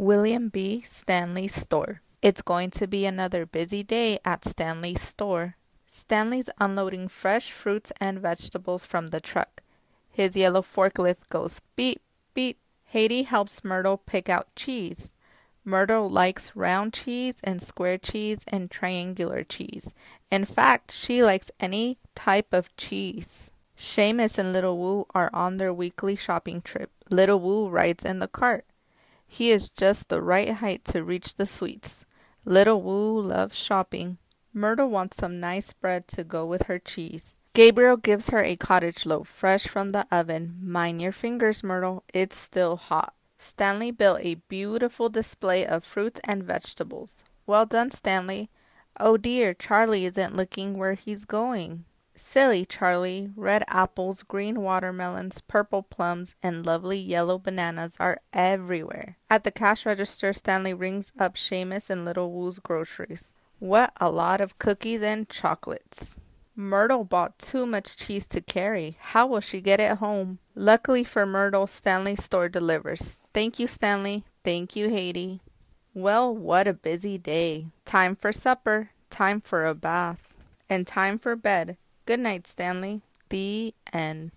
William Bee. Stanley's store. It's going to be another busy day at Stanley's store. Stanley's unloading fresh fruits and vegetables from the truck. His yellow forklift goes beep, beep. Hattie helps Myrtle pick out cheese. Myrtle likes round cheese and square cheese and triangular cheese. In fact, she likes any type of cheese. Shamus and Little Woo are on their weekly shopping trip. Little Woo rides in the cart. He is just the right height to reach the sweets. Little Woo loves shopping. Myrtle wants some nice bread to go with her cheese. Gabriel gives her a cottage loaf fresh from the oven. Mind your fingers, Myrtle. It's still hot. Stanley built a beautiful display of fruits and vegetables. Well done, Stanley. Oh dear, Charlie isn't looking where he's going. Silly Charlie, red apples, green watermelons, purple plums, and lovely yellow bananas are everywhere. At the cash register, Stanley rings up Shamus and Little Woo's groceries. What a lot of cookies and chocolates. Myrtle bought too much cheese to carry. How will she get it home? Luckily for Myrtle, Stanley's store delivers. Thank you, Stanley. Thank you, Hattie. Well, what a busy day. Time for supper, time for a bath, and time for bed. Good night, Stanley. The end.